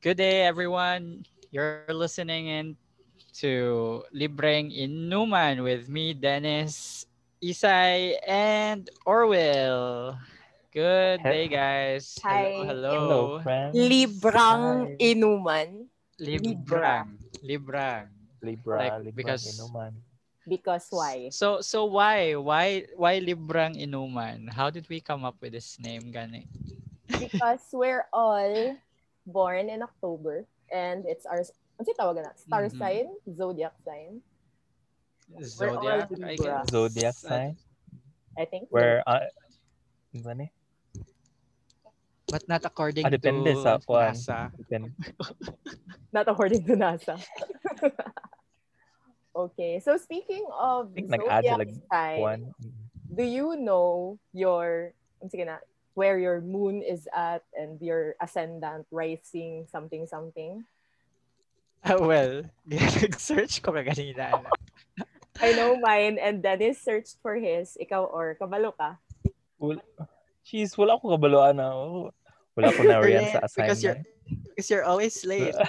Good day, everyone. You're listening in to Libreng Inuman with me, Dennis, Isai, and Orwell. Good day, guys. Hi. Hello, hello. Hello, friends. Librang Hi. inuman Librang. Librang. Libra, Like, Libra, because- inuman. because why? So so why why why Librang Inuman? How did we come up with this name, gani? Because we're all born in October and it's our ano siya tawagan na? Star Mhm. sign, zodiac sign. Zodiac, I guess. Zodiac sign. I think. Where, uh, ano? But not according Ah, depende to sa kwan. NASA. Depende. Not according to NASA. okay, so speaking of I think nag-add zodiac like sign, One. do you know your sige na, where your moon is at and your ascendant rising something something? Ah, well, nag-search ko ka kanina. I know mine and Dennis searched for his. Ikaw or kabalo ka? Wala, jeez, wala ko kabaloan na. oh. Wala ko na riyan sa Because you're, because you're always late.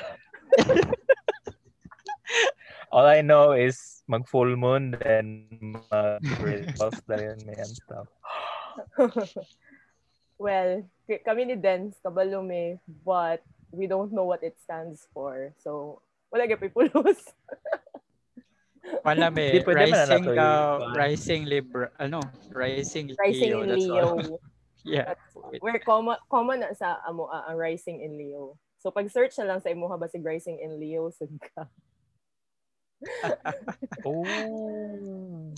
All I know is mag full moon then mag results na yun may and stuff. well, kami ni Dens, kabalo me, but we don't know what it stands for. So, wala gyud pipulos. Wala Di, pwede na rising ka, rising Libra, ano, rising, rising Leo. in That's Leo. all. Yeah. That's, we're common, common na sa amo ah, ang rising in Leo. So, pag search na lang sa imo ba si rising in Leo, sud ka. Oh.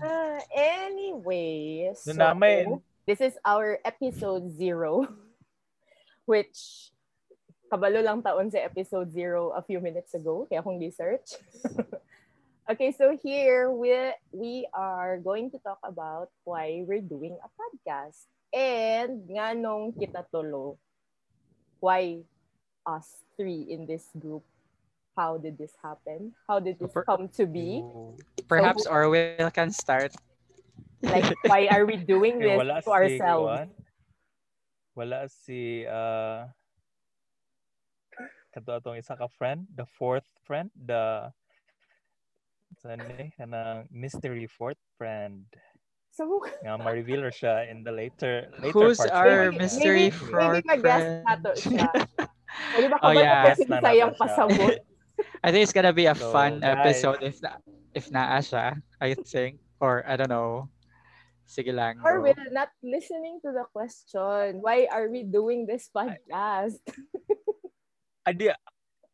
Ah, anyway, so, Doon namin. This is our episode zero, which kabalo lang taon sa episode zero a few minutes ago, kaya akong research. okay, so here we we are going to talk about why we're doing a podcast. And nga nung kita tulo, why us three in this group? How did this happen? How did this come to be? Perhaps Orwell can start. Like, why are we doing Eh, this wala to si ourselves? Juan. Wala si uh kato atong isa ka friend, the fourth friend, the saan ni kanang mystery fourth friend. So, Nga ma-reveal siya in the later later Who's parts. our Maybe- mystery maybe- fraud maybe mag-guess friend? nato siya. Pwede ba Oh, yeah. ko Guess na sayang pasabot? I think it's gonna be a So, fun guys. episode if na, if naa siya, I think. Or, I don't know. Sige lang. Or we're not listening to the question. Why are we doing this podcast? Adi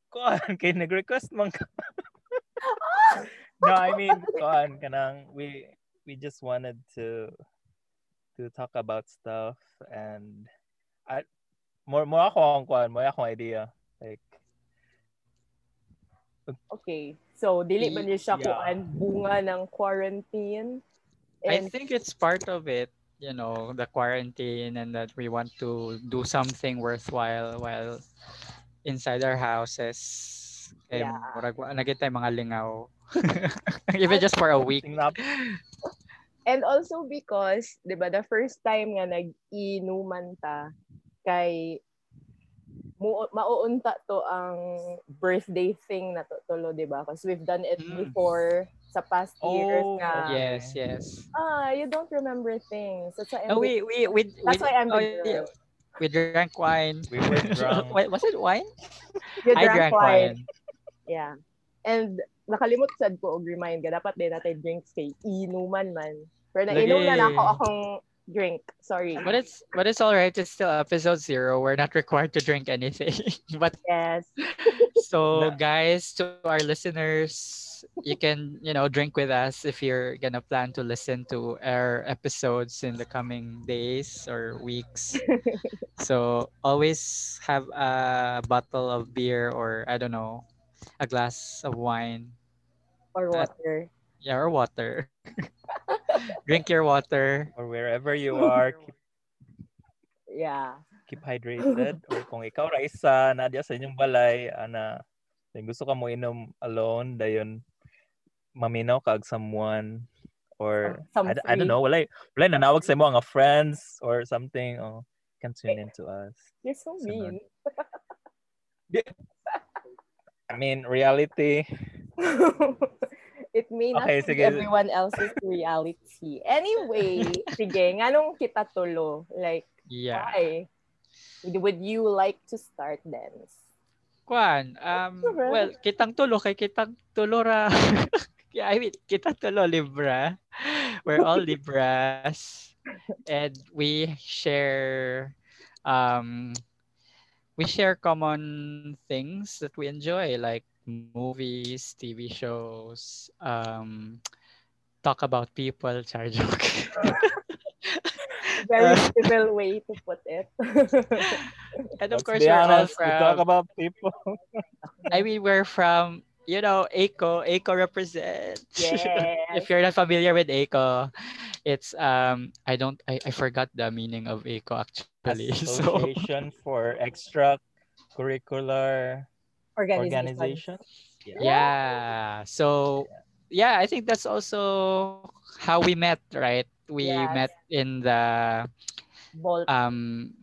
kuan kay nag-request man ka. no, I mean kuan kanang we we just wanted to to talk about stuff and I more more ako ang kuan, more akong idea. Like Okay. So, dili ba niya siya Yeah. kuan bunga ng quarantine? I And think it's part of it, you know, the quarantine and that we want to do something worthwhile while inside our houses. Eh, Yeah. murag wa- na kita mga lingaw. Even just for a week. And also because, di ba, the first time nga nag-inuman ta, kay mu mauunta to ang birthday thing na to tulo, di ba? Because we've done it Mm. before sa past years Oh, nga. Yes, yes. Ah, you don't remember things. That's why I'm Oh, we we we That's we, why I'm oh, yeah. we drank wine. We were drunk. Wait, was it wine? You I drank drank wine. wine. Yeah. And nakalimot sad ko og remind ka dapat din natin drinks kay inuman man. Pero nainom na na ako akong drink. Sorry. But it's but it's all right. It's still episode zero. We're not required to drink anything. but yes. so Na- guys, to our listeners, you can you know drink with us if you're gonna plan to listen to our episodes in the coming days or weeks. so always have a bottle of beer or I don't know, a glass of wine. Or That- water. Yeah, or water. drink your water. or wherever you are, keep, Yeah. keep hydrated. or kung ikaw ra isa na diya sa inyong balay, ana, kung gusto ka mo inom alone, dayon maminaw ka og someone or Some I, I don't know, wala wala nanawag sa mo nga friends or something. Oh, can tune eh, in to us. You're so mean. I mean, reality. It may not Okay, be sige. everyone else's reality. Anyway, sige, nganong kita tulo? Like, Yeah. why? Would you like to start then? Kwan, um, Alright. well, kitang tulo kay kitang tulo ra. Yeah, I mean, kita tulo Libra. We're all Libras. and we share um we share common things that we enjoy like movies, TV shows, um talk about people, char joke. Very Uh, civil way to put it. and of Let's course we're all honest, we talk about people. I mean, we're from, you know, ACO. ACO represent. Yes. if you're not familiar with ACO, it's um I don't I, I forgot the meaning of ACO actually. So Association for extracurricular Organization. organization. yeah. So yeah, I think that's also how we met, right? We Yes. met in the Volt um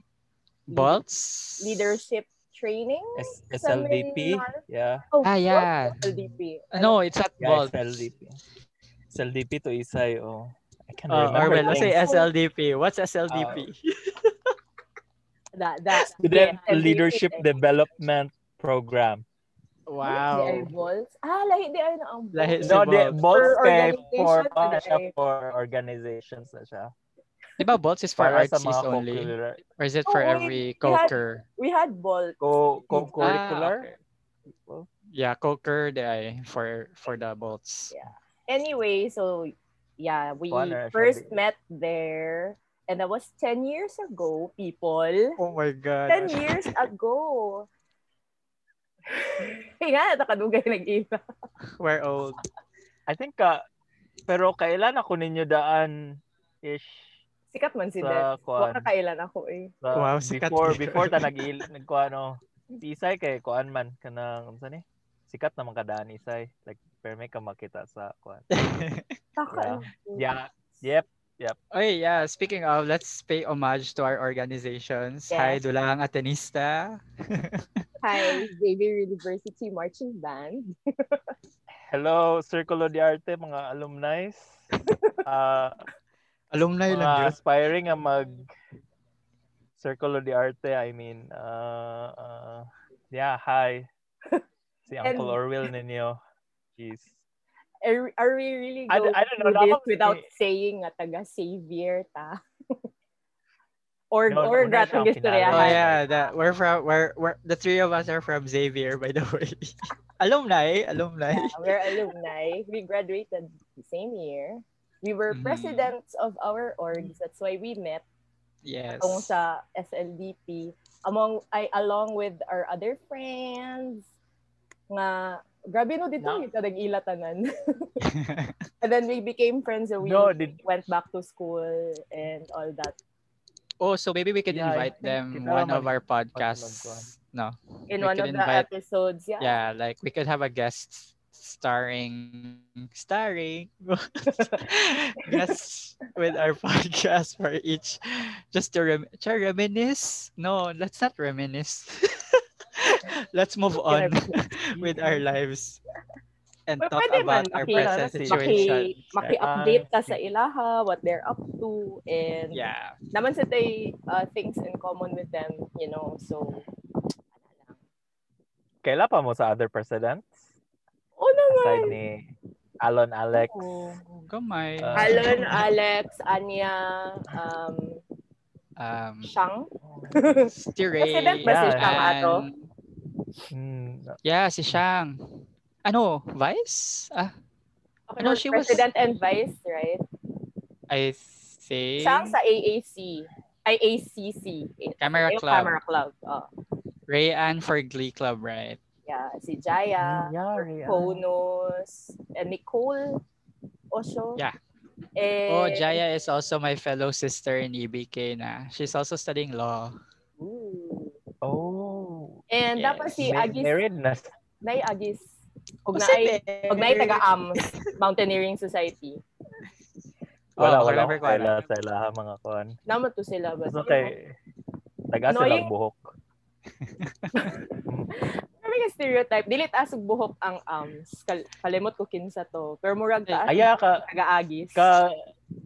Lead- Bolts leadership training. S- SLDP. Yeah. Oh, Ah, yeah. Volt LDP. No, it's not Yeah, Bolts. SLDP. SLDP to Isay. Oh, I can Oh, remember Orwell, let's say. SLDP. What's SLDP? That, that, Student yeah, Leadership everything. Development Program. Di ay wow. Volts. Ah, lahi di ay na ang Lahi Volts. Si No, di, Bob. Bolts For kay for, ano siya, eh. for organizations na siya. Di ba Bolts is for Para artsies only? co-curricular. Or is it Oh, for wait. every We coker? We had Volts. Co, co-curricular. Ah, okay. Yeah, coker di ay for for the bolts. Yeah. Anyway, so yeah, we Kuha first di- met there. And that was 10 years ago, people. Oh my god. 10 years ago. Hey nga, nakadugay nag-iba. We're old. I think ka, pero kailan ako ninyo daan ish Sikat man si Dad. kuan. Wala kailan ako eh. sa, Wow, sikat before before ta nag nagkuano isay kay kuan man kanang unsa ni sikat naman kadaan isay like pero may ka makita sa kuan Taka. yeah yep Okay, yeah. Speaking of, let's pay homage to our organizations. Hi, Yes. Dulang Atenista. Hi, Xavier University Marching Band. hello Circulo de Arte mga alumni uh, Alumni lang mga yun. aspiring nga mag Circulo de Arte I mean uh, uh, yeah hi si And- Uncle Orwell ninyo jeez Are, are we really going don't- I don't know, this dapat- without saying nga taga Xavier ta? or No, or una gatong siyang istoryahan. Oh yeah, that we're from we're, we're the three of us are from Xavier, by the way. alumni, alumni. Yeah, we're alumni. We graduated the same year. We were Mhm. presidents of our orgs. That's why we met Yes. tong sa SLDP among I along with our other friends nga grabe no dito No. kita nag-ila tanan. and then we became friends and we No, did- went back to school and all that. oh, so maybe we could Yeah, invite them one of our podcasts. No. In We one could of the invite- episodes, yeah. Yeah, like we could have a guest starring starring guests with our podcast for each just to rem- to reminisce no let's not reminisce let's move on with our lives and Well, talk pwede man, about our maki- present maki- situation Maki-update Ah, ka sa ilaha, what they're up to, and yeah naman sa tay uh, things in common with them, you know, so Kaila pa mo sa other presidents? Oh naman! Aside ni Alon Alex. oh gamay Uh, Alon, Alex, Anya, um, um Shang. Stiray President ba si Shang ato? And- Hmm, yeah si Shang ano vice ah Okay, No, we're she was- President and Vice, right? I think Shang sa AAC. Ay, ACC. Camera Yung Club. Camera Club. Oh. Ray Ann for Glee Club, right? Yeah, si Jaya, yeah, Rian. And Nicole Osho. Yeah. Eh, Oh, Jaya is also my fellow sister in EBK na. She's also studying law. Ooh. Oh. And Yes. dapat si Agis, Married na. Nay Agis, og naay, og naay taga-AMS, Mountaineering Society. Wala, Oh, wala akong na. ilaha mga kuan. Naman to sila. But, Gusto kay taga Annoying. silang buhok. Pero may nga stereotype. Dilit asog buhok ang arms. Kal- kalimot ko kinsa to. Pero murag taas. Aya ka Tagaagis. ka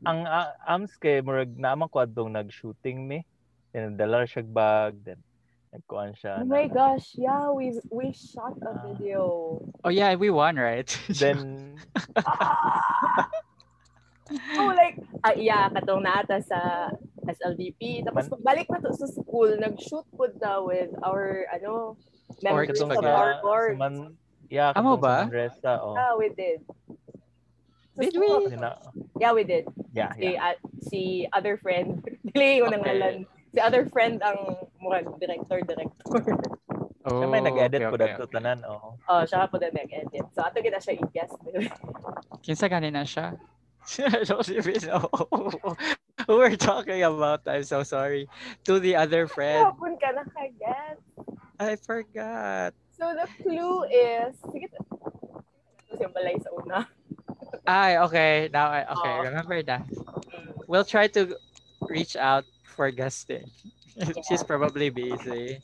ang uh, ams kay murag naman ko adtong nag-shooting me. Then dala siya bag then nagkuan siya. Oh na- my gosh, yeah, we we shot a Ah. video. Oh yeah, we won, right? Then oh, like, ah, yeah, katong naata sa SLDP. Tapos Man- pagbalik na to sa school, nag-shoot po na with our, ano, members of sa- our board. Man, yeah, Amo katong ba? Sa Manresa, oh. Yeah, we did. Sa Did school- we? Yeah, we did. yeah, Si, yeah. ah, si other friend, dili ko Okay. nangalan. Si other friend ang murag director-director. oh, Siya may nag-edit okay, ko okay, okay. tanan, oh. oh, siya po na nag-edit. So, ato kita siya i-guess. Kinsa kanina siya? I don't even know who we're talking about. I'm so sorry. To the other friend. Hapon ka nakaguess. I forgot. So, the clue is, sige, ito siya balay sa una. Ay, okay. Now I okay, Oh. remember that. We'll try to reach out for guesting. She's probably busy.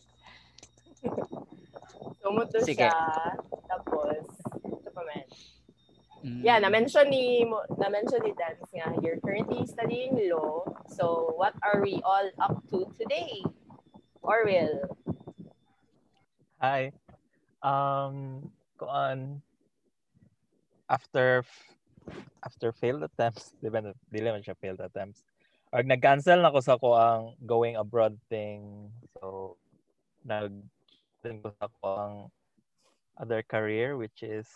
Tumuto Sige. siya. Tapos, ito pa man. Mm. Yeah, na-mention ni, mo- na-mention ni Dance nga, you're currently studying law. So, what are we all up to today? Orwell. Hi. Um, kuan after after failed attempts, di ba, di naman siya failed attempts. Or nag-cancel na ko sa ko ang going abroad thing. So, nag ko sa ko ang other career which is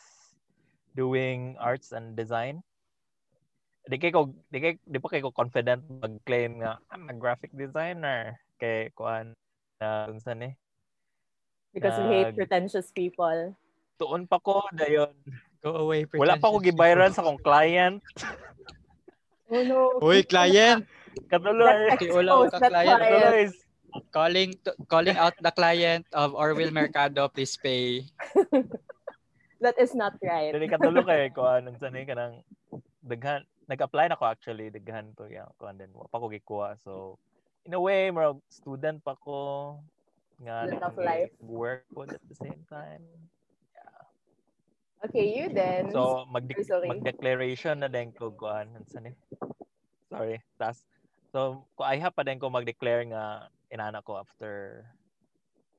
doing arts and design. Di kay ko di kay di pa kay ko confident mag-claim nga I'm a graphic designer kay kuan na unsa ni Because we hate Nag- pretentious people. tuon pa ko dayon Go away. Wala pa ako pretentious gibayaran sa akong client. Oh no. Uy, client! Katuloy. Let's Di ulaw expose ka, client. Katuloy. calling to, calling out the client of Orville Mercado, please pay. That is not right. Dili katulo kay ko anong sanay ka nang daghan nag-apply na ko actually daghan to yang ko and then wa pa ko gikuha. So in a way, more student pa ko nga nag- work po at the same time. Okay, you then. So mag mag-declaration na din ko kuan unsa ni? Sorry, tas so ko ay pa din ko mag-declare nga inana ko after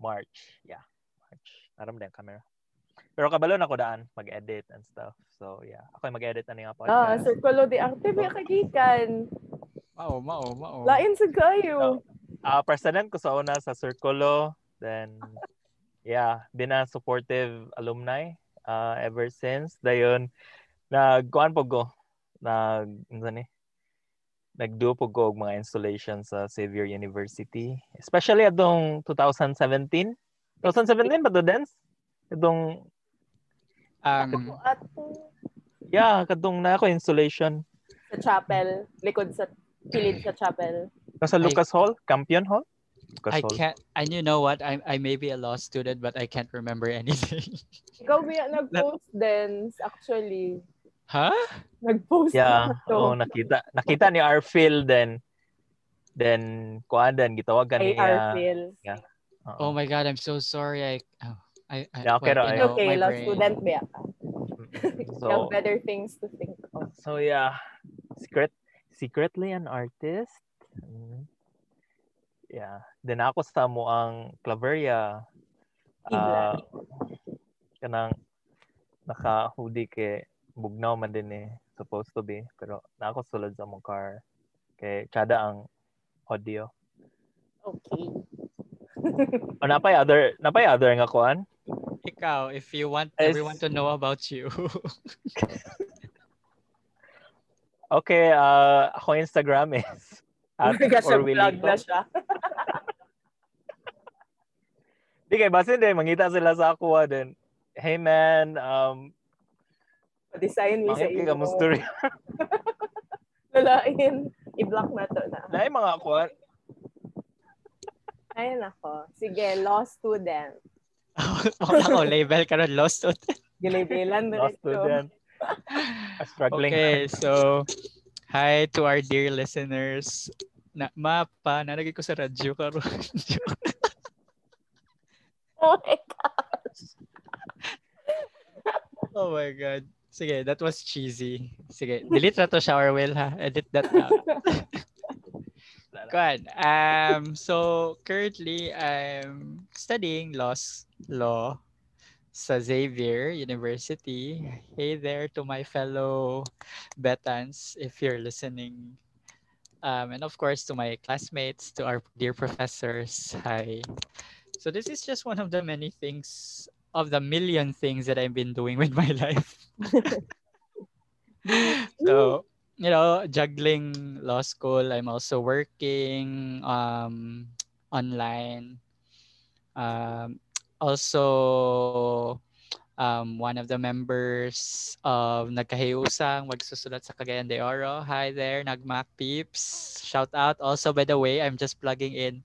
March. Yeah, March. Aram din camera. Pero kabalo na ko daan mag-edit and stuff. So yeah, ako yung mag-edit na nga ah, podcast. Circulo de Arte, may kagikan. Mao, mao, mao. Lain sa kayo. Ah, president ko sa una sa Circulo, then yeah, been a supportive alumni uh, ever since. Dayon nagkuan po ko nag ano ni nagdo po ko og mga installation sa Xavier University. Especially atong 2017. 2017 ba to dance? Itong Um, At yeah, kadong na ako installation sa chapel, likod sa kilid sa chapel. nasa I- Lucas Hall, Campion Hall. Lucas I Hall. can't, and you know what? I, I may be a law student, but I can't remember anything. Ikaw ba nag-post din, actually. Huh? Nag-post Yeah, na to. oh, nakita nakita ni Arfil then then kuan then gitawag Kay niya. Arfil. Oh my God, I'm so sorry. I, oh, I, I Yeah, okay well, you yeah. know, okay, law brain. student ba? ka? So You have better things to think of. so yeah, secret secretly an artist. Mm. Yeah, then ako sa mo ang Claveria. Ah, kanang naka-hoodie kay bugnaw man din eh supposed to be pero na ako sulod sa mong car kay kada ang audio Okay. o napay other napay other nga kuan Ikaw, if you want Is- everyone to know about you. Okay, uh, ako Instagram is at vlog na siya. Di kay basin din, mangita sila sa ako din. Hey man, um, Design mo sa mangit ka imo. mustori. Lalain. I-block na to na. Yung mga kuan. Ayun ako. Sige, law student. Wala ko, label ka nun, law student. Gilibilan Law na student. A struggling. Okay, so hi to our dear listeners. Na mapa, nalagay ko sa radyo karon. Oh my gosh. Oh my God. Sige, that was cheesy. Sige, delete na to shower will ha. Edit that out. Good. Um, so currently I'm studying law, law sa Xavier University. Hey there to my fellow Betans if you're listening. Um, and of course to my classmates, to our dear professors. Hi. So this is just one of the many things of the million things that I've been doing with my life. so you know juggling law school i'm also working um online um also um one of the members of Nagkahiusang magsusulat sa Cagayan de Oro. Hi there, Nagmac peeps. Shout out. Also, by the way, I'm just plugging in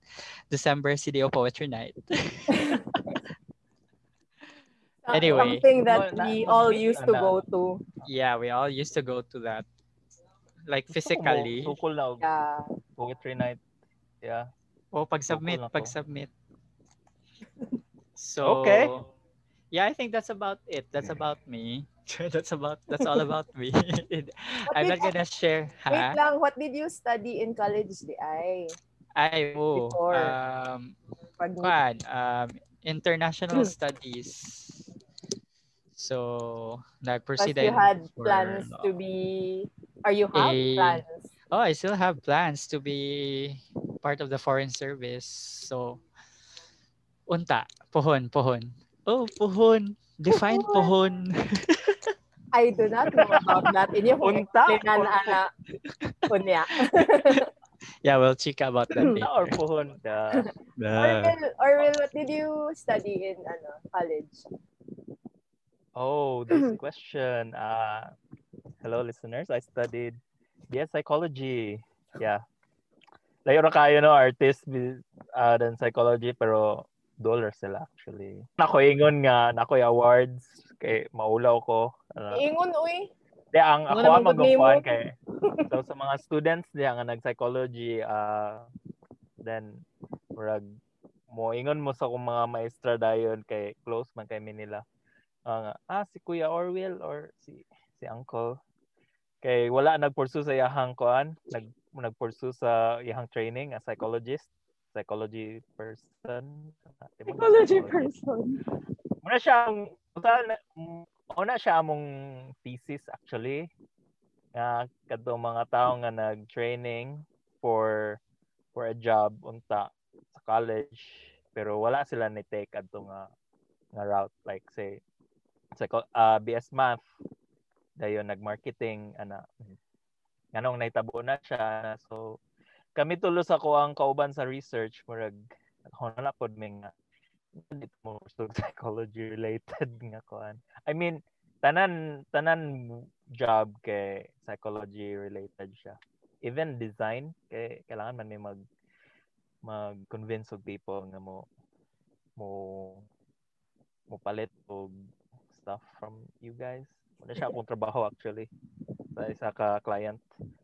December CDO Poetry Night. Anyway. Something that we all used to go to. yeah, we all used to go to that. Like physically. Sukol na og Yeah. poetry night. Yeah. Oh, pag-submit, pag-submit. So, Okay. Yeah, I think that's about it. That's about me. that's about that's all about me. I'm did- not gonna share. Wait Ha? lang, what did you study in college, di ay? Ay, oh, Before. um, Pag kwan, um, international studies. So, nag-proceed Plus you had for plans law. to be, or you have Eh, plans? Oh, I still have plans to be part of the foreign service. So, unta, pohon, pohon. Oh, pohon. Define pohon. I do not know about that. Inyo kung Unta? explainan ana kunya. yeah, we'll check about that Na or later. pohon ka. Orville, Orville, what did you study in ano college? Oh, this question. Uh, hello, listeners. I studied BS psychology. Yeah. Layo ra kayo no artist uh, than psychology pero dollar sila actually. Nako ingon nga nakoy awards kay maulaw ko. Uh, Ingon uy. Di ang ako ang magkuhan mo? kay so sa mga students diya nga nag-psychology uh, then murag mo ingon mo sa kung mga maestra dayon kay close man kay mi nila. Ah, nga, si Kuya Orwell or si si Uncle. Kay wala nagpursue sa iyahang kuan. Nag nagpursue sa iyahang training as psychologist. Psychology person. Psychology person. Muna siya ang una, siya among thesis actually. Nga kadto mga tao nga nag-training for for a job unta sa college. Pero wala sila ni take adto nga nga route like say psycho, uh, BS math dayon nag-marketing ana nganong naitabo na siya so kami tulos ako ang kauban sa research murag na pod may nga dito mo psychology related nga kuan. I mean, tanan tanan job kay psychology related siya. Even design kay kailangan man may mag mag convince og people nga mo mo mo palit og stuff from you guys. Wala siya akong trabaho actually sa isa ka client.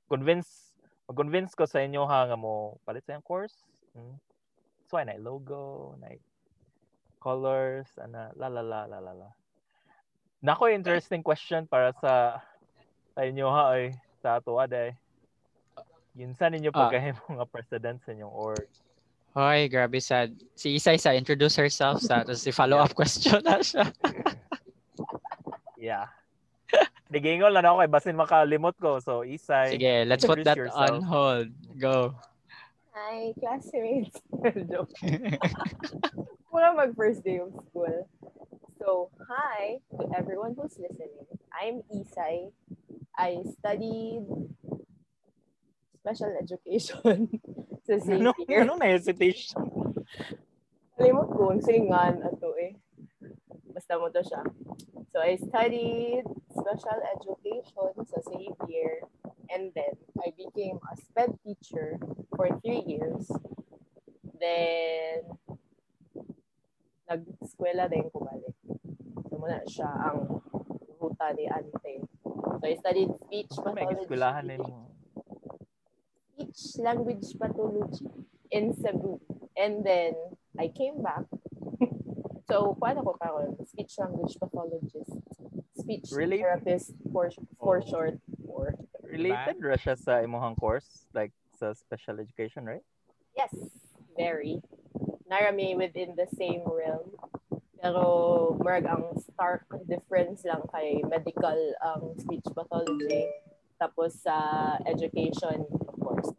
Convince mag-convince ko sa inyo ha nga mo palit sa iyang course. Hmm. That's why na logo, na colors, ana, la la la la la la. Nako, interesting question para sa sa inyo ha ay sa ato aday. Yunsa ninyo Ah. pagkahimo nga president sa inyong org. Hoy, grabe sad. Si Isa Isa, introduce herself sa tapos si follow-up question na siya. Yeah. Digingon lang ako kay basin makalimot ko. So, Isay. Sige, let's put that introduce on yourself. hold. Go. Hi, classmates. Joke. Muna mag first day of school. So, hi to everyone who's listening. I'm Isay. I studied special education sa Ano, Xavier. anong na-hesitation? Kalimot ko, ang singan ato eh. Basta mo to siya. So, I studied special education sa Xavier. And then, I became a SPED teacher for three years. Then, nag-eskwela din ko balik. So, muna siya ang ruta ni Ante. So, I studied speech May pathology. na mo. speech language pathology in Cebu. And then I came back. So, paano ko karon? Speech language pathologist speech Really? therapist for for Oh. short. For Related ra siya sa imong course like sa special education, right? yes, very. Narami within the same realm. Pero murag ang stark difference lang kay medical ang speech pathology tapos sa education of course.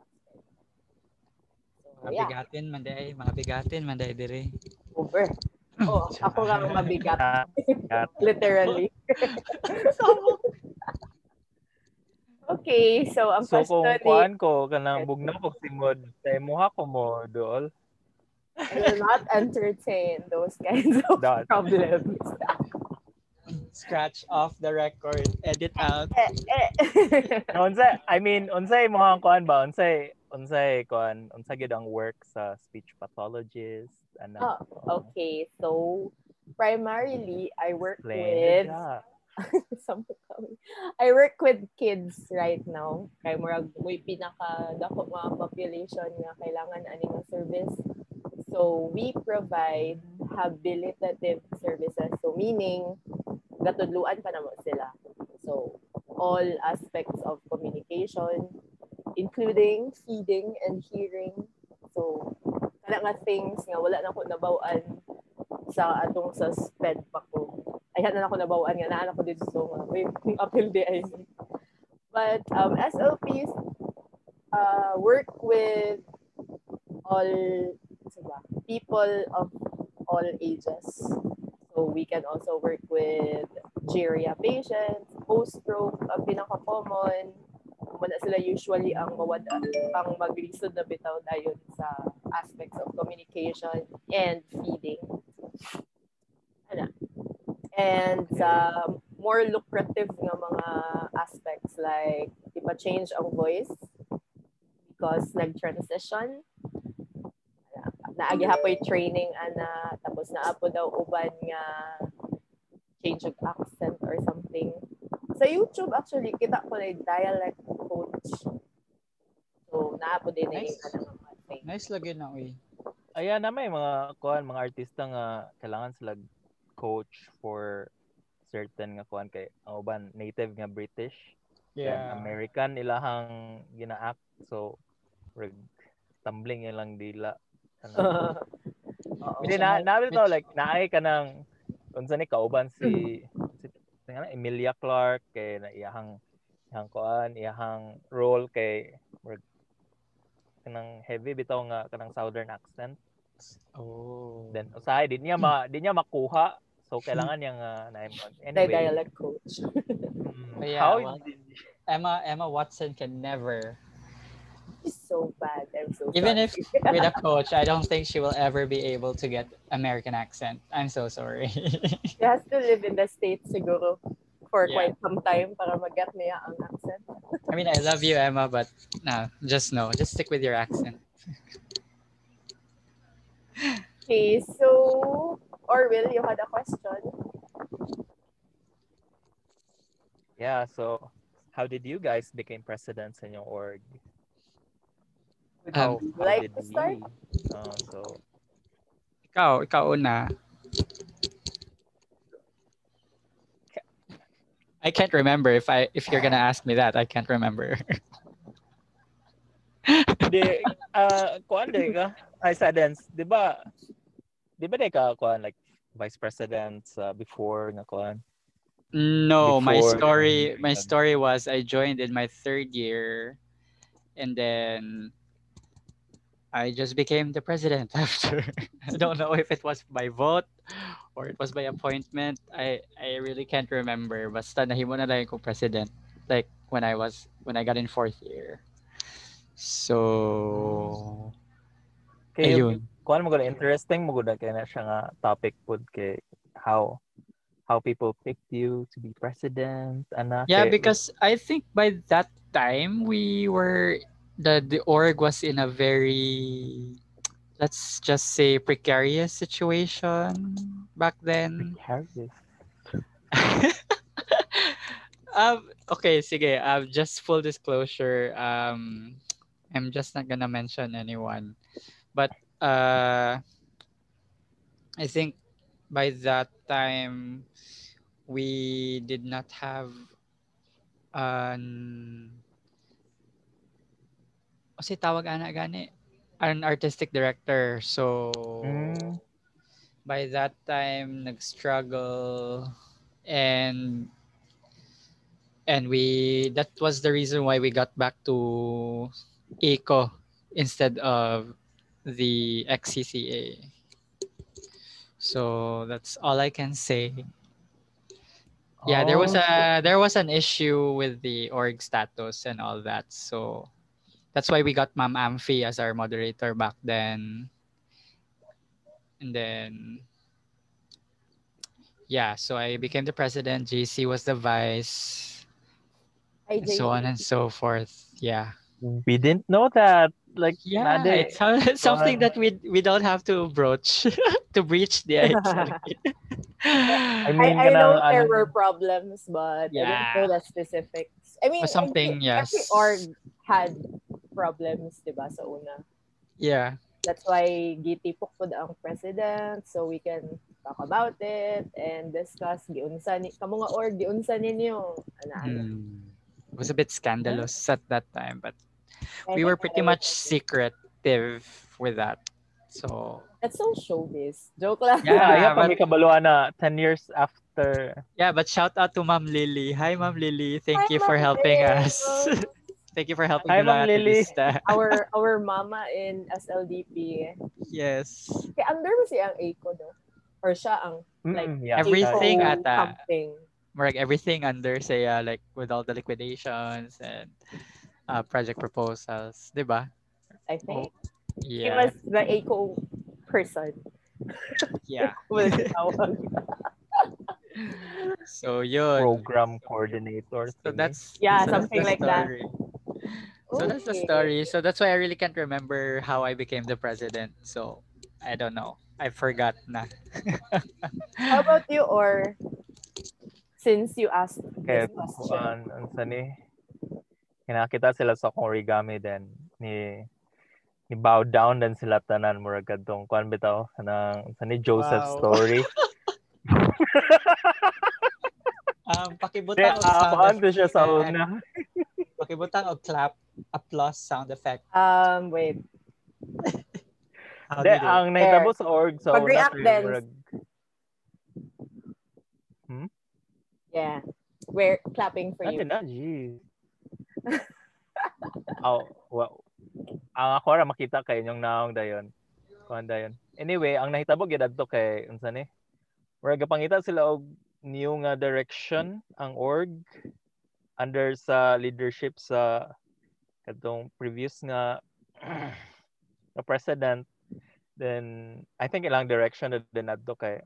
So, Mga yeah, bigatin, manday. Mga bigatin, manday dire. over. Oh, ako nga ang mabigat. Literally. okay, so ang So kung kuan ko kanang bugnaw ko simod sa imuha ko mo dool. I will not entertain those kinds of Dot. problems. Scratch off the record. Edit out. eh, eh. No, unsay I mean unsay imong kuan ba unsay unsay kuan unsa gid ang work sa speech pathologist ano. Oh, okay, so primarily I work Explain with. I work with kids right now. Kay murag may pinaka dako nga population nga kailangan ani nga service. So we provide habilitative services. So meaning gatudluan pa namo sila. So all aspects of communication including feeding and hearing. So kana nga things nga wala na ko nabaw-an sa atong sa sped pa ko. Ay na ako nabaw-an nga naa na ko dito nga wait, appeal di ay. But um SLPs uh, work with all ba, people of all ages. So we can also work with GERIA patients, post-stroke, ang pinaka-common. Wala sila usually ang mawada, ang maglisod na bitaw dayon sa aspects of communication and feeding. Ano? And sa more lucrative nga mga aspects like ipa-change ang voice? Because nag-transition. Naagi hapoy training ana. Tapos naapo daw uban nga change of accent or something. Sa YouTube actually kita ko na dialect coach. So naapo din na Nice. ano nga thing Nice lagi na, uy. Ayan na may mga kuan mga artista nga kailangan sila coach for certain nga kuan kay ang uban native nga British. Then American ilahang gina-act. So reg tumbling ilang dila. Ano? Hindi na nabi to like naay ka ng unsa ni kauban si si Emilia Clarke kay na iyahang iyahang kuan iyahang role kay kanang heavy bitaw nga kanang southern accent Oh. Then usahay di niya ma di niya makuha. So kailangan niya nga na Di- anyway. dialect coach mm, Oh, yeah, how well, Emma Emma Watson can never. It's so bad I'm so Even if sorry. with a coach, I don't think she will ever be able to get American accent. I'm so sorry. she has to live in the States siguro for Yeah. quite some time para mag-get niya ang accent I mean, I love you, Emma, but no, just no, just stick with your accent. Okay, so or Orwell, you had a question. yeah, so how did you guys become presidents in your org? How, Um, how Like did to start? we? Uh, so Ikaw, ikaw una. I can't remember if I if you're gonna ask me that. I can't remember. di uh kuan di ka ay sa dance, di ba? Di ba di ka kuan like vice president uh, before nga kuan? No, my story um, my um, story was I joined in my third year and then I just became the president after. I don't know if it was by vote or it was by appointment. I I really can't remember. Basta nahimo na lang ko president like when I was when I got in fourth year. So Kay ayun. kuan mo gud interesting mo gud kay na siya nga topic pud kay how how people picked you to be president ana Yeah, because I think by that time we were the the org was in a very let's just say precarious situation back then. Harris. um okay, sige. Um just full disclosure, um I'm just not gonna mention anyone. But uh I think by that time we did not have an kasi tawag ana gani an artistic director. So Mm. by that time nag-struggle. And and we that was the reason why we got back to eco instead of the XCCA so that's all I can say. Yeah there was Oh. a there was an issue with the org status and all that. So that's why we got Ma'am Amphi as our moderator back then and then yeah so I became the president JC was the vice Ay, and so on and so forth yeah We didn't know that. Like, yeah nade. it's something that we we don't have to broach to breach the identity. I I, mean, I know kanang, there were problems, but I didn't Yeah. know the specifics. I mean, Or something, every, every yes. org had problems, di ba, sa una. yeah That's why gitipok po ang president so we can talk about it and discuss giunsa ni kamo nga org giunsa ninyo ana ana. Hmm. It was a bit scandalous at that time, but we were pretty much secretive with that. So That's so showbiz. Joke lang. Yeah, Yeah, yeah, but- kabaluan na 10 years after. yeah, but shout out to Ma'am Lily. Hi, Ma'am Lily. Thank Hi, you for Ma'am helping Lily. us. Thank you for helping Hi, the Ma'am Lily. our our mama in SLDP. Yes. Kaya under mo siya ang ACO, no? Or siya ang Like, Mm, yeah, everything yeah. ACO ata. something. Like everything under say like with all the liquidations and uh, project proposals, 'di ba? I think. He Yeah. was the ACO person. Yeah. So yun. program coordinator. So that's Yeah, that's something the like that. So that's the Okay. story. So that's why I really can't remember how I became the president. So I don't know. I forgot na. How about you or since you asked this question? kuan ang sani kinakita sila sa origami then ni ni bow down then sila tanan murag kadtong kuan bitaw kanang sa ni Joseph Wow. story. Um, og sound aapahan to siya sa una. Pakibutang og clap, applause sound effect. Um, wait. How Di, do you do it? ang nahitabo sa org sa Pag-react din. murag Yeah. We're clapping for Ano you. na, jeez. oh, wow. Ang ako ra makita kay inyong naong dayon. Kuan dayon. Anyway, ang nahitabo gyud adto kay unsa ni? Murag pangita sila og new nga direction ang org under sa leadership sa katong previous nga nga president then I think ilang direction na din adto kay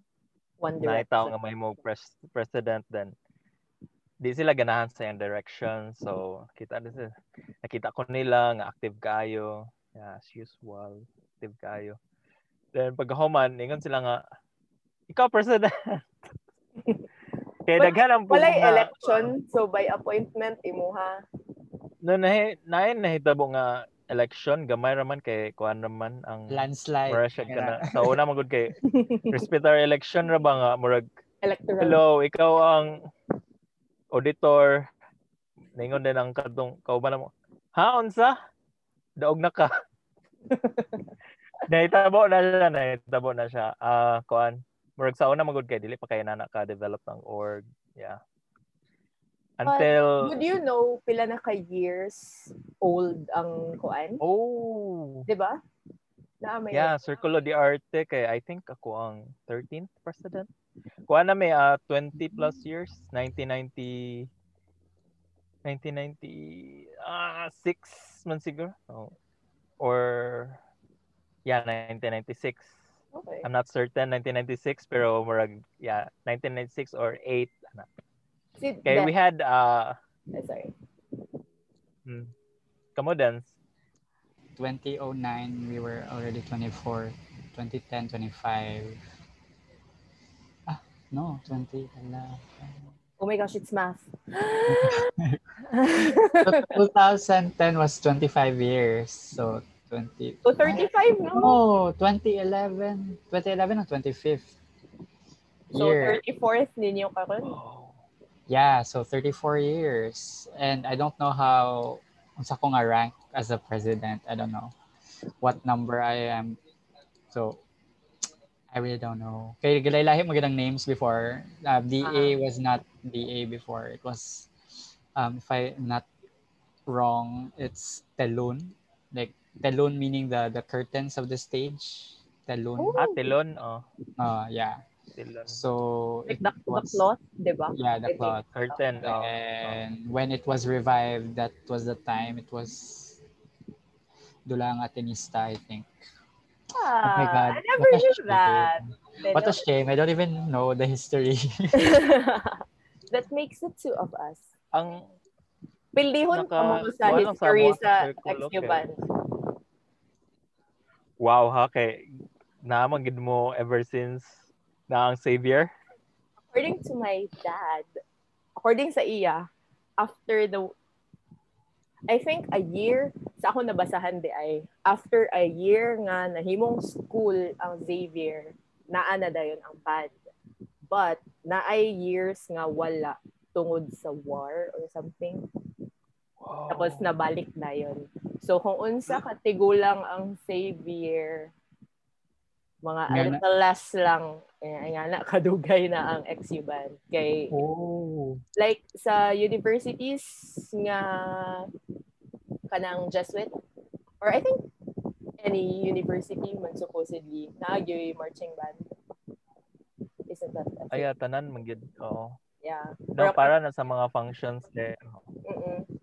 One direction. nga may mo pres- president then di sila ganahan sa yung direction. So kita din sila. Nakita ko nila nga active kayo. Yeah, as usual active kayo. Then pag human ingon sila nga ikaw president kaya Wal- daghan ang Walay nga- election, so by appointment, imuha. no nahi nain nahitabo nga election gamay raman kay kuan raman ang Landslide. mura siya kana sa una magud kay respect our election ra ba nga murag Electoral. Hello, ikaw ang auditor. Ningon din ang kadtong kauban mo. Ha, unsa? Daog na ka. nahitabo na siya, nahitabo na siya. Ah, kuan. Murag sa una magud kay dili pa kay nana ka develop ng org. Yeah. Until Would you know pila na ka years old ang kuan? Oh. 'Di ba? Na may Yeah, Circulo de Arte kay I think ako ang 13th president. Kuha na may ah, 20 plus years, 1990 1990 ah 6 man siguro. Oh. Or yeah, 1996. Okay. I'm not certain 1996 pero murag yeah, 1996 or 8. Si Okay, we had uh sorry. hmm, kamo dance. 2009, we were already 24. 2010, 25. Ah, no, 20. Ala. Oh my gosh, it's math. So 2010 was 25 years. So 20. so 35 no? No, 2011. 2011 or 25th. So, year. 34th ninyo karon. Oh. Yeah, so 34 years. And I don't know how, unsa ko nga rank as a president. I don't know what number I am. So, I really don't know. Kaya gilaylahi mo ganang names before. Uh, DA Ah. was not DA before. It was, um, if I'm not wrong, it's Telun. Like, Telun meaning the the curtains of the stage. Telun. Oh. Ah, telon. Oh, Uh, yeah. telon. So, Like it the, the was- cloth, di ba? Yeah, I the think. cloth. Curtain. Oh. And when it was revived, that was the time. It was Dulang Atenista, I think. Ah, oh my God. I never what a knew shame. that. What a shame. I don't even know the history. that makes the two of us. Ang Pildihon Naka- pa mo sa history sa circle, okay. Wow ha kay naman gid mo ever since na ang savior. According to my dad, according sa iya, after the I think a year sa ako nabasahan di ay after a year nga nahimong school ang Xavier naa na dayon ang pad. But naay years nga wala tungod sa war or something Wow. tapos nabalik na yun. So kung unsa katigulang ang Xavier, mga Nga altalas lang, eh, nga na, kadugay na ang ex-Uban. Kay, Oh. like, sa universities nga kanang Jesuit, or I think any university man supposedly, naagyoy marching band. Isn't that? Ay, tanan man gid. Oo. Yeah. No, para na sa mga functions there. Mm-mm.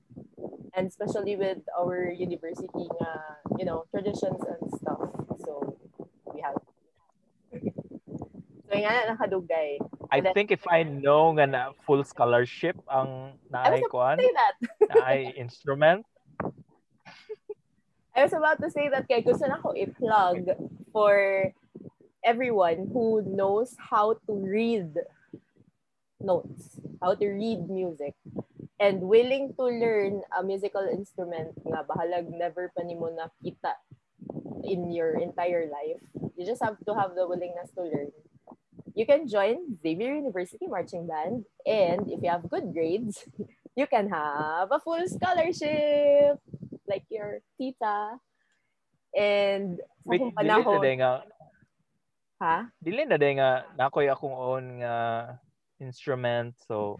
And especially with our university nga, you know, traditions and stuff. So, we have. so, nga na nakadugay. I That- think if I know nga na full scholarship ang I naay kuan, Say that. naay instrument, I was about to say that kay gusto na ko i-plug for everyone who knows how to read notes, how to read music, and willing to learn a musical instrument nga bahalag never pa nimo nakita in your entire life. You just have to have the willingness to learn. You can join Xavier University Marching Band, and if you have good grades, you can have a full scholarship like your tita. And sa wait, akong dili na panahon, day nga ha? dili na nga nakoy akong own nga instrument so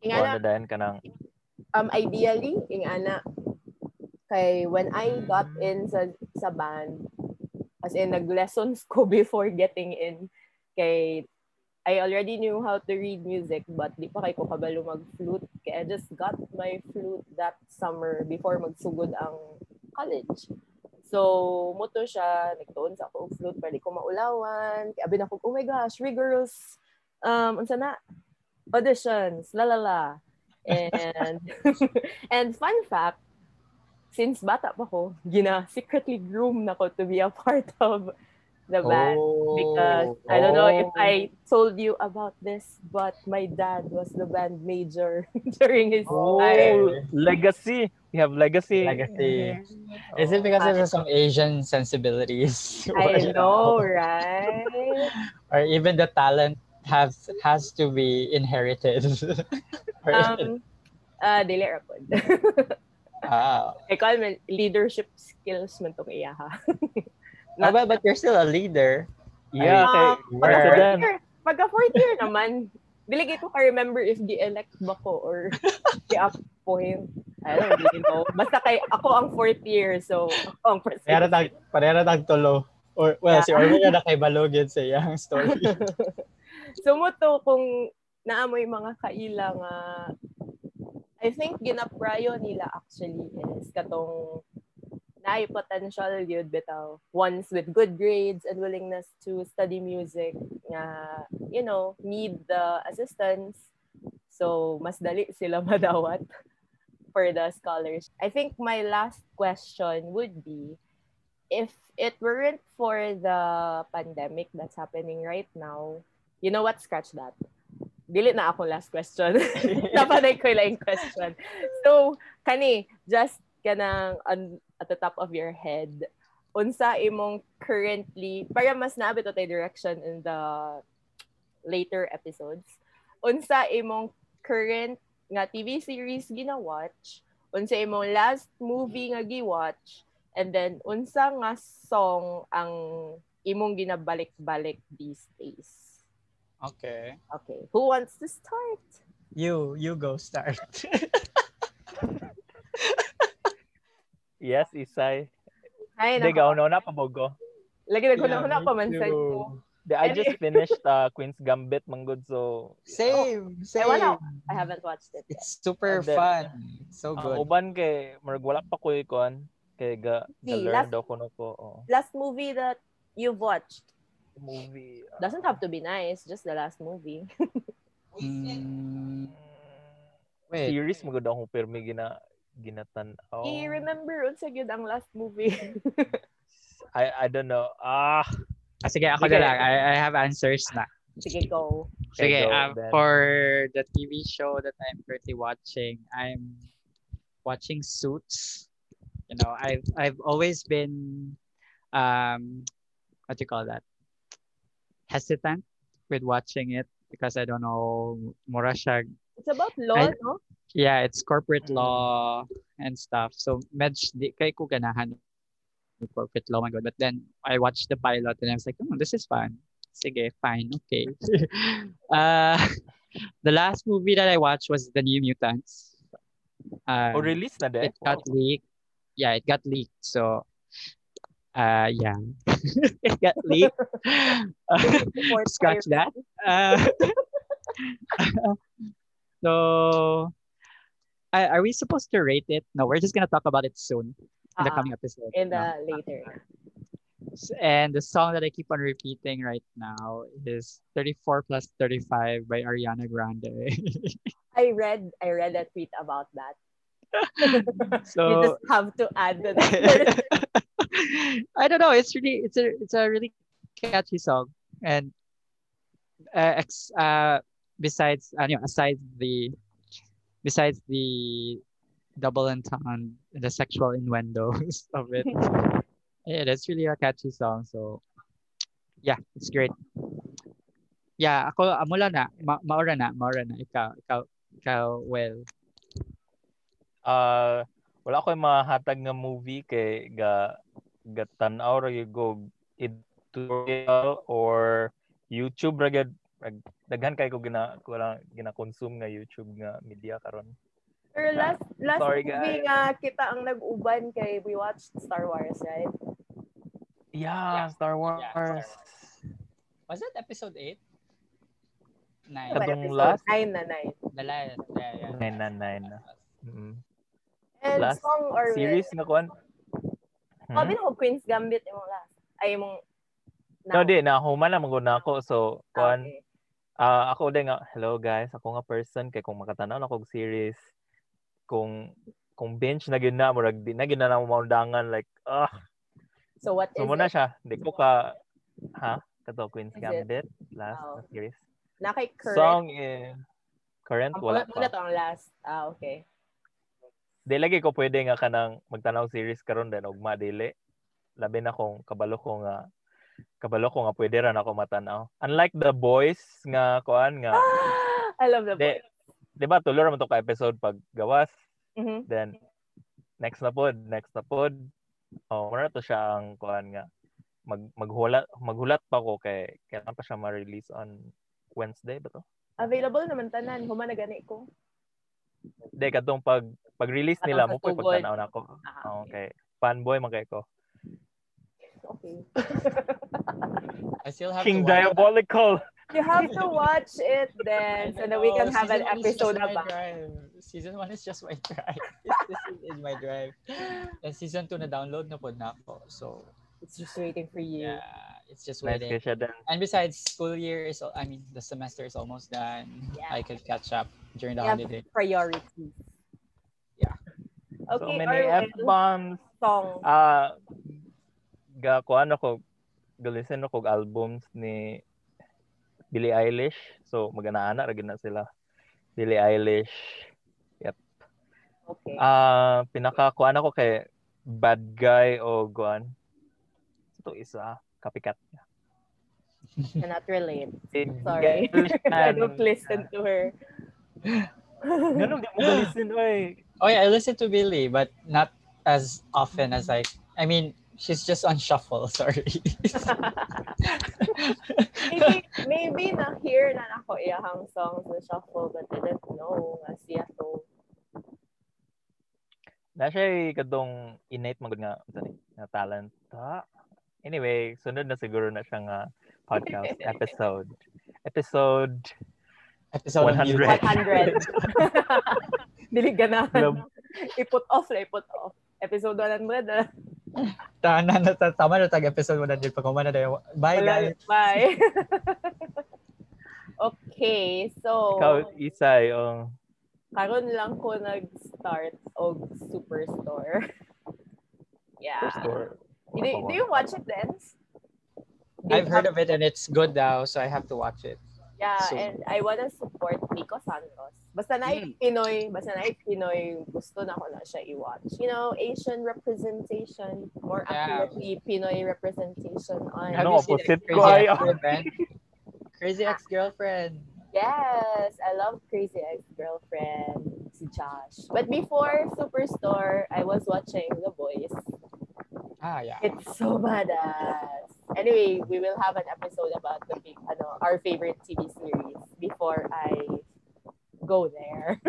Ingana, na dayon kanang um, ideally, ingana, kay when I got in sa, sa band, as in, nag-lessons ko before getting in, kay I already knew how to read music, but di pa kay ko kabalo mag-flute. Kaya I just got my flute that summer before magsugod ang college. So, muto siya, nagtuon sa ako og flute, di ko maulawan. Kaya abin ako, oh my gosh, rigorous, um, unsa na, auditions, la la la. And, and fun fact, since bata pa ko, gina secretly groom na ko to be a part of the band. Because I don't know if Oh. I told you about this, but my dad was the band major during his oh time. legacy we have legacy Legacy. Is it because of some Asian sensibilities? I know, right? or even the talent has has to be inherited. Um, uh, dili ra pod. ah. I call man leadership skills man tong iya ha. Ah, but, but you're still a leader. yeah Ah, kay pagka fourth president year, pagka fourth year naman, dili gay ko ka remember if gi-elect ba ko or gi-appoint. I don't really know. Basta kay ako ang fourth year, so ako ang president. tag, parehara tag tulo. Or, well, Yeah. si Orly na kay balog yun sa iyang story. So mo to kung naamoy mga kaila nga I think ginaprayo nila actually is katong naay potential yun bitaw. Ones with good grades and willingness to study music nga you know need the assistance. So mas dali sila madawat for the scholars I think my last question would be if it weren't for the pandemic that's happening right now you know what scratch that dili na ako last question napanay ko yung question so kani just kanang on, at the top of your head unsa imong currently para mas naabot tayo direction in the later episodes. Unsa imong current nga TV series gina-watch, unsa imong last movie nga gi-watch, and then unsa nga song ang imong ginabalik-balik these days. Okay. Okay, who wants to start? You, you go start. Yes, Isay. Ay, Hindi, nako. gaon na pa bogo. Lagi na Yeah, na me pa man sa too. The, I just finished uh, Queen's Gambit, manggod, so... Same, same. wanna- I haven't watched it yet. It's super then- fun. So Ang good. uban kay, marag wala pa ko ikuan. Kay ga, See, ga-learn last- daw ko na ko. Oh, Last movie that you've watched movie. uh, doesn't have to be nice, just the last movie. Mm, wait. Series, magod akong permi gina, ginatan. Oh, I-remember unsa gyud ang last movie. I, I don't know. Ah, Ah, sige, ako Sige. na lang. I, I have answers na. Sige, go. Sige, go, um, Ben. for the TV show that I'm currently watching, I'm watching Suits. You know, I've I've always been um what do you call that? Hesitant with watching it because I don't know mura siya It's about law, I- no? yeah, it's corporate Mm. law and stuff. So medj di kay ko ganahan yung corporate law my god. But then I watched the pilot and I was like, oh, this is fun. Sige, fine, okay. uh, the last movie that I watched was The New Mutants. Uh, oh, release na de? it got leaked. Yeah, it got leaked. So, uh, yeah, it got leaked. Before Scratch that. Uh, so, uh, are we supposed to rate it? No, we're just gonna talk about it soon in the Ah, coming episode. in the No. later. And the song that I keep on repeating right now is 34 plus 35 by Ariana Grande. I read I read a tweet about that. you so just have to add to that. I don't know. It's really it's a it's a really catchy song, and uh, ex, uh besides uh, you know, aside the besides the double entendre, the sexual innuendos of it, yeah, that's really a catchy song. So yeah, it's great. Yeah, ako amula na, ma maura na, maura na. Ikaw, ikaw, ikaw, well. Ah, wala ko yung mahatag nga movie kay ga ga tan-aw ra gyud ko tutorial or YouTube ra daghan kay ko gina ko lang gina-consume nga YouTube nga media karon. Pero last last Sorry, movie guys. nga kita ang nag-uban kay we watched Star Wars, right? Yeah, Star Wars. Yeah, Star Was that episode 8? 9. Ba, Kadong episode last? nine na nine. The last, yeah, yeah. Nine na nine na. Mm. And Last song or Series nga kuan. Hmm? Sabi na ko Queen's Gambit imong last. Ay imong No, di na human na magud na ako so Ah, kuan okay. Ah, ako din nga, hello guys, ako nga person kay kung makatanaw na kog series kung kung bench na gyud na murag di na gyud na mo maundangan like ah So what is so mo na it? siya di ko ka ha kato Queen's Is it? Gambit last Oh. na series Na kay current. song eh, current Ang wala muna pa to ang last. Ah, okay. Di lagi ko pwede nga kanang magtanaw series karon din ugma dili labi na kung kabalo ko nga kabalo ko nga pwede ra na ako matanaw unlike the boys nga kuan nga I love the di, boy. di ba tulo ra man to ka episode pag gawas Mhm. Then, next na pod, next na pod. Oh, muna to siya ang kuan nga. Mag maghulat maghulat pa ko kay kailan pa siya ma-release on Wednesday ba to? Available naman tanan. Huma na gani ko. Di katong pag pag-release nila mo katugod. pagtanaw na ako. Ah, Oh, okay. Fanboy man kay ko. Okay. I still have King to watch that. Diabolical. You have to watch it then so that we can No, have an episode about. Season 1 is just my drive. this is in my drive. And season 2 na download na pod na ako. So, It's just waiting for you. yeah, it's just waiting. And besides, school year is, I mean, the semester is almost done. Yeah. I could catch up during the Yeah. holiday. Priorities. Yeah. So Okay, many Arwen, F-bombs. song. Ah, ga kuan ako galisten ako albums ni Billie Eilish. So magana-ana ra na sila. Billie Eilish. Okay. Ah, pinaka kuan ako kay Bad Guy o kuan. Ito isa copycat niya. Cannot relate. Sorry. I don't listen to her. Ganun, di mo ba listen, oy. Oh yeah, I listen to Billy, but not as often as I. I mean, she's just on shuffle. Sorry. maybe, maybe na-hear na nako iyahang songs na shuffle but I didn't know nga siya to. Na siya kadong innate magud nga sorry, nga talent. Ha? Anyway, sunod na siguro na siya nga podcast episode. Episode Episode 100. 100. Dili ganahan. Love. Iput off na, iput off. Episode 100. ah. Tama na, ta- tama na tag episode 100 pa kumana na yun. Bye Wala- guys. Bye. okay, so Ikaw, Isay, oh. karon lang ko nag-start og Superstore. yeah. Store. Do, do you watch it, Dance? Do you I've heard of it and it's good now, so I have to watch it. Yeah, So- and I wanna support Nico Santos. Basta na Mm. Pinoy, basta na Pinoy, gusto na ko na siya i-watch. You know, Asian representation, more Yeah. accurately, Pinoy representation on... Have Ano, opposite ko, Crazy ay- Ex-Girlfriend? Crazy Ex-Girlfriend. Yes, I love Crazy Ex-Girlfriend, si Josh. But before Superstore, I was watching The Boys. Ah, yeah. It's so badass. Anyway, we will have an episode about the big, ano, our favorite TV series before I go there.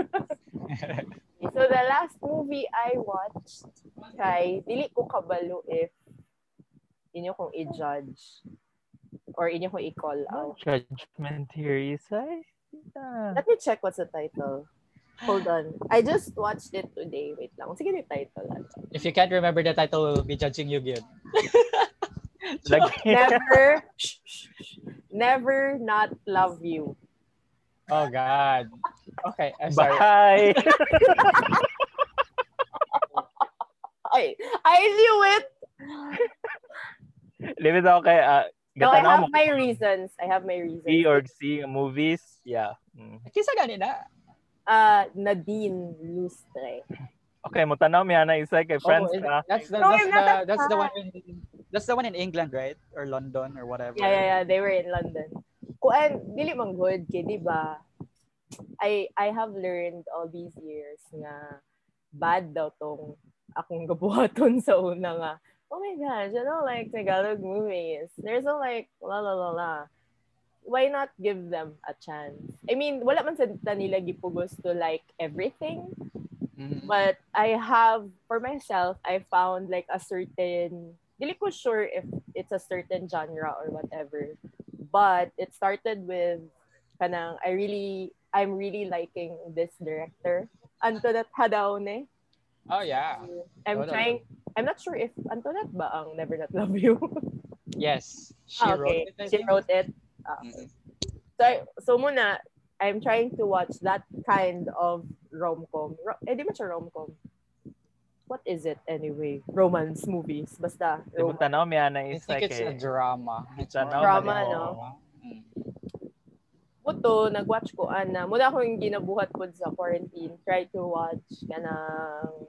so the last movie I watched kay dili ko kabalo if inyo kong i-judge or inyo kong i-call out. Judgment here, Isay. Ah. Let me check what's the title. Hold on. I just watched it today. Wait lang. Sige yung title. Ano? if you can't remember the title, we'll be judging you good. Lagi- Never, never not love you. Oh, God. Okay, I'm sorry. Bye! I, I knew it. Limit ako kay uh, No, I gatanaw have mo my reasons. I have my reasons. see or see movies. Yeah. Mm. Kisa ganina. Uh, Nadine Lustre. Okay, mo tanaw mi ana isa kay friends oh, ka. that's the, No, that's I'm not the, that that's the one in that's the one in England, right? Or London or whatever. Yeah, yeah, yeah. They were in London. Kuan, dili man good kay di ba? I I have learned all these years nga bad daw tong akong gabuhaton sa una nga. Oh my gosh, you know like Tagalog movies. There's no like la la la la. Why not give them a chance? I mean, wala man sa nila gipugos to like everything. Mhm. But I have, for myself, I found like a certain, dili ko sure if it's a certain genre or whatever. But it started with, kanang, I really, I'm really liking this director, Antoinette Hadaone. Oh yeah. I'm trying, I'm not sure if Antoinette ba ang Never Not Love You. Yes. She Ah, wrote it. I she think. wrote it. Mhm. So, I- so muna, I'm trying to watch that kind of rom-com. Ro- eh, di ba siya rom-com? What is it anyway? Romance movies. Basta. Di mo tanaw mi ana I isa think it's a kay drama. It's more Drama, a no? Mm. Buto, nag-watch ko, ana. Muna ko yung ginabuhat po sa quarantine. Try to watch kanang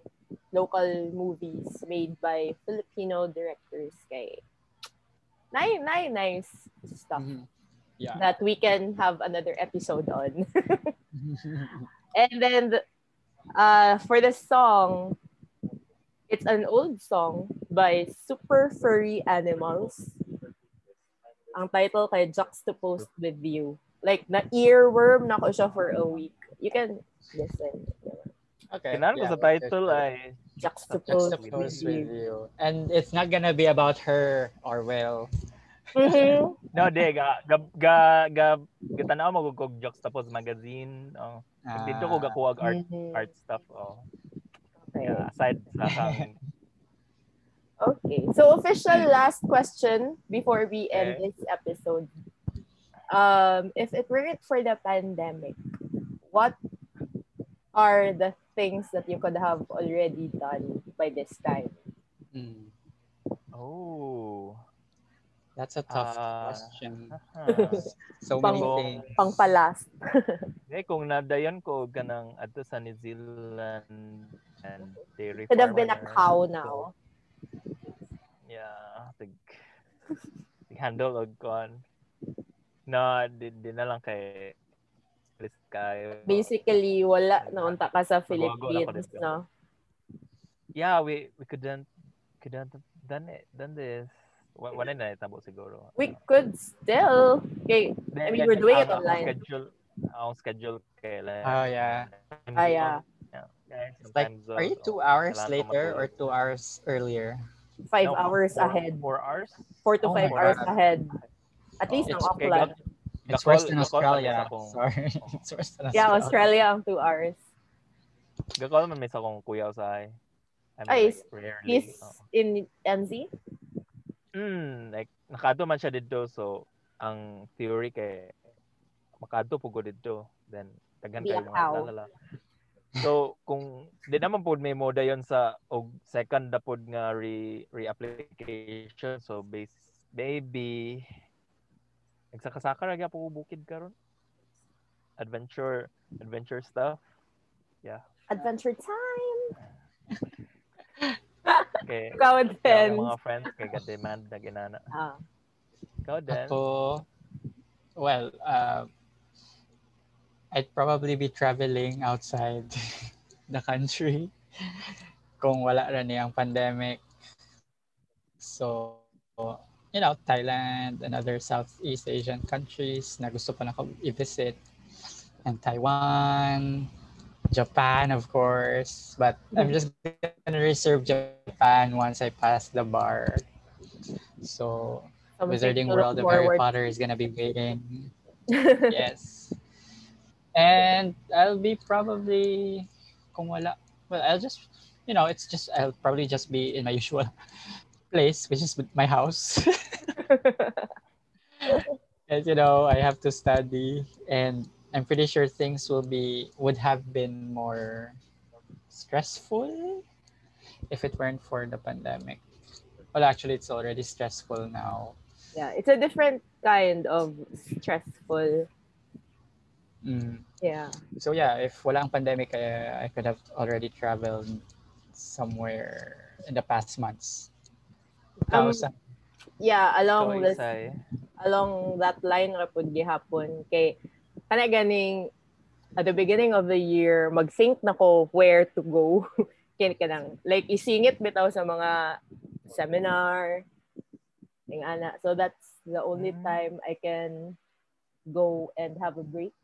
local movies made by Filipino directors kay nice, nice, nice stuff Mhm. Yeah. that we can have another episode on. And then the- uh, for the song, it's an old song by Super Furry Animals. Ang title kay Juxtaposed with You. Like, na earworm na ko siya for a week. You can listen. okay. Kinan ko yeah, sa we'll title just- ay Juxtaposed, Juxtaposed with with You. you. And it's not gonna be about her or well. Mhm. No, di ga ga ga, ga gatanaw mo kog juxtapose magazine. Oh. Dito ko gakuha og art Mhm. art stuff. Oh. Okay. Yeah, aside sa kang Okay. So official last question before we end Okay. this episode. Um, if it weren't for the pandemic, what are the things that you could have already done by this time? Mm. Oh. That's a tough Ah. question. So Pang- many things. Pang palast. Eh, kung nadayon ko kanang adto sa New Zealand and dairy Could have been a cow so, now. Yeah, tig, tig handle og kon. No, di, di na lang kay Chris kayo. Basically, wala naunta ka sa Philippines, no? Yeah, we we couldn't couldn't have done it done this. Wa- Wala na itabo siguro. We could still. Okay, I mean, we're doing it Ang- ang online. Schedule, ang schedule kailan. Oh yeah. Ah, yeah. Yeah, like, sometimes, are you two hours kailangan later or two hours earlier? Five No, hours four- ahead. Four hours? Four to Oh five hours God. ahead. At Oh, least it's ang okay, offline. It's Gakol- worse than Australia. Sorry. It's worse than Australia. Yeah, Australia ang two hours. Gakol man may sa akong kuya usahay. I Ay, like, rarely. He's oo. in NZ? Mm, like nakadto man siya dito so ang theory kay makadto pugod dito then daghan kayo mga lalala. So kung di naman pod may moda yon sa og second na pod nga re reapplication so base maybe nagsakasaka ra gyapon ko bukid karon. Adventure adventure stuff. Adventure time! Kay Ikaw ang mga friends kay demand na ginana. Ah. Ikaw din. Ako, well, uh, I'd probably be traveling outside the country kung wala ra niyang pandemic. So, you know, Thailand and other Southeast Asian countries na gusto pa na i-visit. And Taiwan, Japan, of course. But I'm just gonna reserve Japan once I pass the bar. So, Something Wizarding World of Harry Potter is gonna be waiting. yes. And I'll be probably kung wala. Well, I'll just you know, it's just I'll probably just be in my usual place, which is my house. and you know, I have to study and I'm pretty sure things will be would have been more stressful if it weren't for the pandemic. Well, actually, it's already stressful now. yeah, it's a different kind of stressful. Mm. Yeah. So yeah, if wala ang pandemic, I, I could have already traveled somewhere in the past months. Um. Yeah, So, along this eh. along that line ra pud gihapon kay kana ganing at the beginning of the year mag-think na ko where to go kay kanang like isingit bitaw sa mga seminar ning ana so that's the only Mm. time I can go and have a break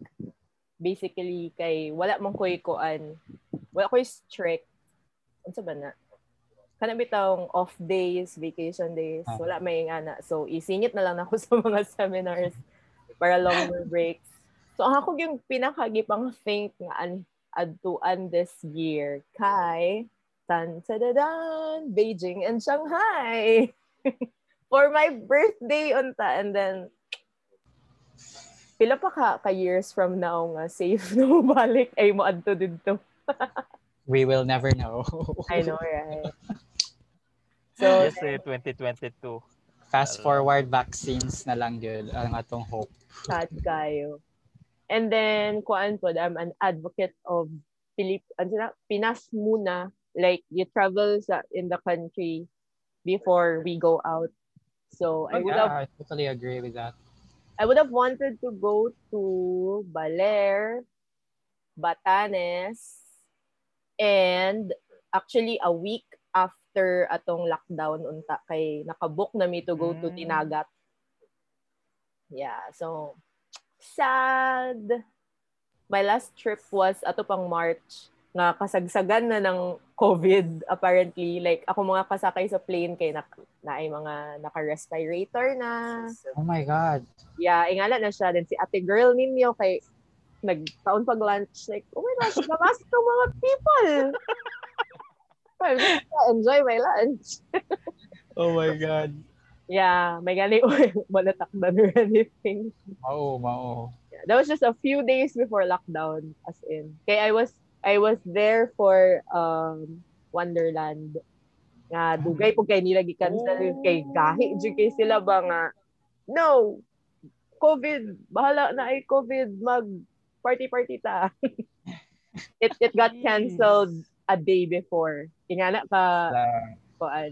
basically kay wala man koy kuan wala koy strict unsa ba na kana bitawng off days, vacation days, Ah. wala may ana. So isingit na lang ako sa mga seminars para longer breaks. So ang ako yung pinakagipang think nga an adtuan this year kay tan tadadan Beijing and Shanghai for my birthday unta and then pila pa ka, ka years from now nga safe no balik ay mo adto didto. We will never know. I know right. So Yes, eh, 2022. Fast forward vaccines na lang yun ang atong hope. sad kayo. And then, kuan po, I'm an advocate of Pilip, ano na, Pinas muna. Like, you travel sa, in the country before we go out. So, I would have yeah, I totally agree with that. I would have wanted to go to Baler, Batanes, and actually a week after atong lockdown unta kay nakabook na mi to go to Mm. Tinagat. Yeah, so sad. My last trip was ato pang March nga kasagsagan na ng COVID apparently like ako mga kasakay sa plane kay na, na ay mga naka-respirator na Oh my God. yeah, ingala na siya. Then si ate girl ninyo kay nagkaon pag lunch like, oh my gosh, namask to mga people. well, enjoy my lunch. Oh my God. Yeah, may gani malatakdan or anything. Oo, mao. Yeah, that was just a few days before lockdown as in. Kay I was I was there for um Wonderland. Nga dugay po kay nila gi-cancel kay gahi jud kay sila ba nga no COVID bahala na ay COVID mag party party ta. it it got canceled a day before. Ingana ka Uh.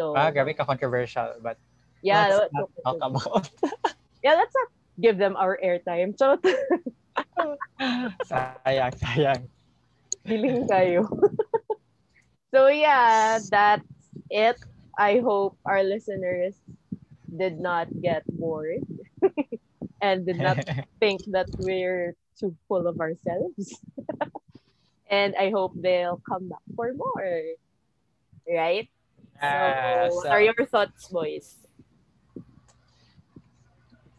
So ah, grabe ka controversial, but yeah, let's not talk about. yeah, let's not give them our airtime. Charot. sayang, sayang. Feeling kayo. so yeah, that's it. I hope our listeners did not get bored and did not think that we're too full of ourselves. and I hope they'll come back for more. Right? Yeah, so, what are your thoughts, boys?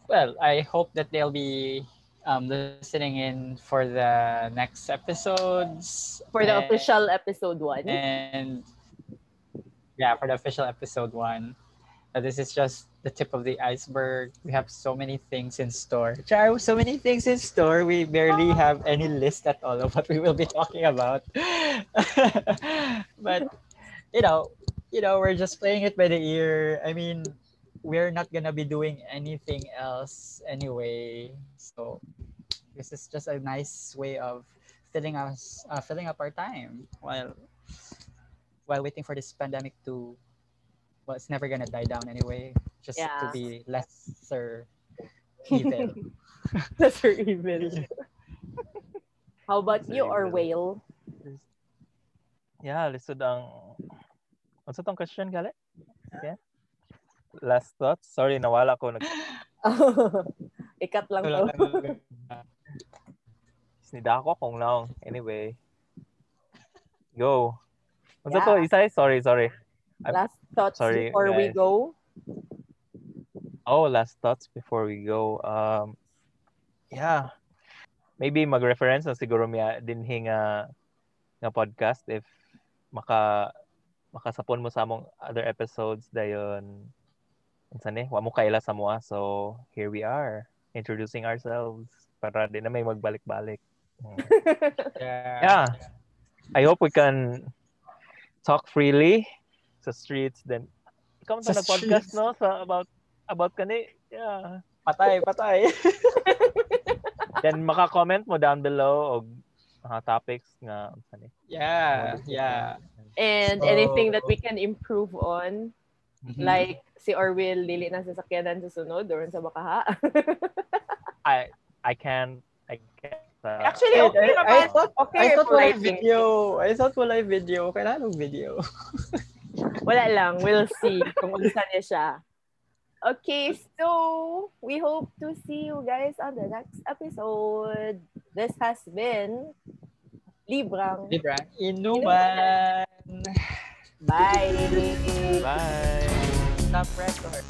Well, I hope that they'll be um, listening in for the next episodes. For the and- official episode one. And yeah, for the official episode one. Uh, this is just the tip of the iceberg. We have so many things in store. Char, so many things in store. We barely have any list at all of what we will be talking about. but you know, you know, we're just playing it by the ear. I mean, we're not gonna be doing anything else anyway. So this is just a nice way of filling us, uh, filling up our time while while waiting for this pandemic to. Well, it's never gonna die down anyway. Just to be lesser evil. That's her evil. How about you or Evil. whale? Yeah, lisod ang... Ano sa tong question, gali? Yeah. Last thoughts? Sorry, nawala ko. Nag Ikat lang to. Snida ako kung naong. Anyway. Go. Ano Yeah. to? Isay? Sorry, sorry. I'm- Last thoughts Sorry, before we guys. go. Oh, last thoughts before we go. Um, yeah. Maybe mag-reference na siguro miya dinhi nga nga podcast if maka makasapon mo sa among other episodes dayon unsa ni wa mo kaila sa moa so here we are introducing ourselves para di na may magbalik-balik Mm. Yeah. yeah I hope we can talk freely sa streets then ikaw man Sa streets. no sa about about kani yeah Patay, patay. then maka-comment mo down below og mga topics nga unsa ni yeah, yeah. And So- anything that we can improve on. Mhm. Like, si Orwell, dili na sasakyanan sa sunod or sa bakaha. I I can I can uh, Actually, okay I- I naman. thought- okay, I thought wala lighting. video. I thought wala video. Kailangan ng video. Wala lang. We'll see kung unsa niya siya. Okay, so we hope to see you guys on the next episode. This has been Librang. Libra. Inuman. Bye. Bye. Stop record.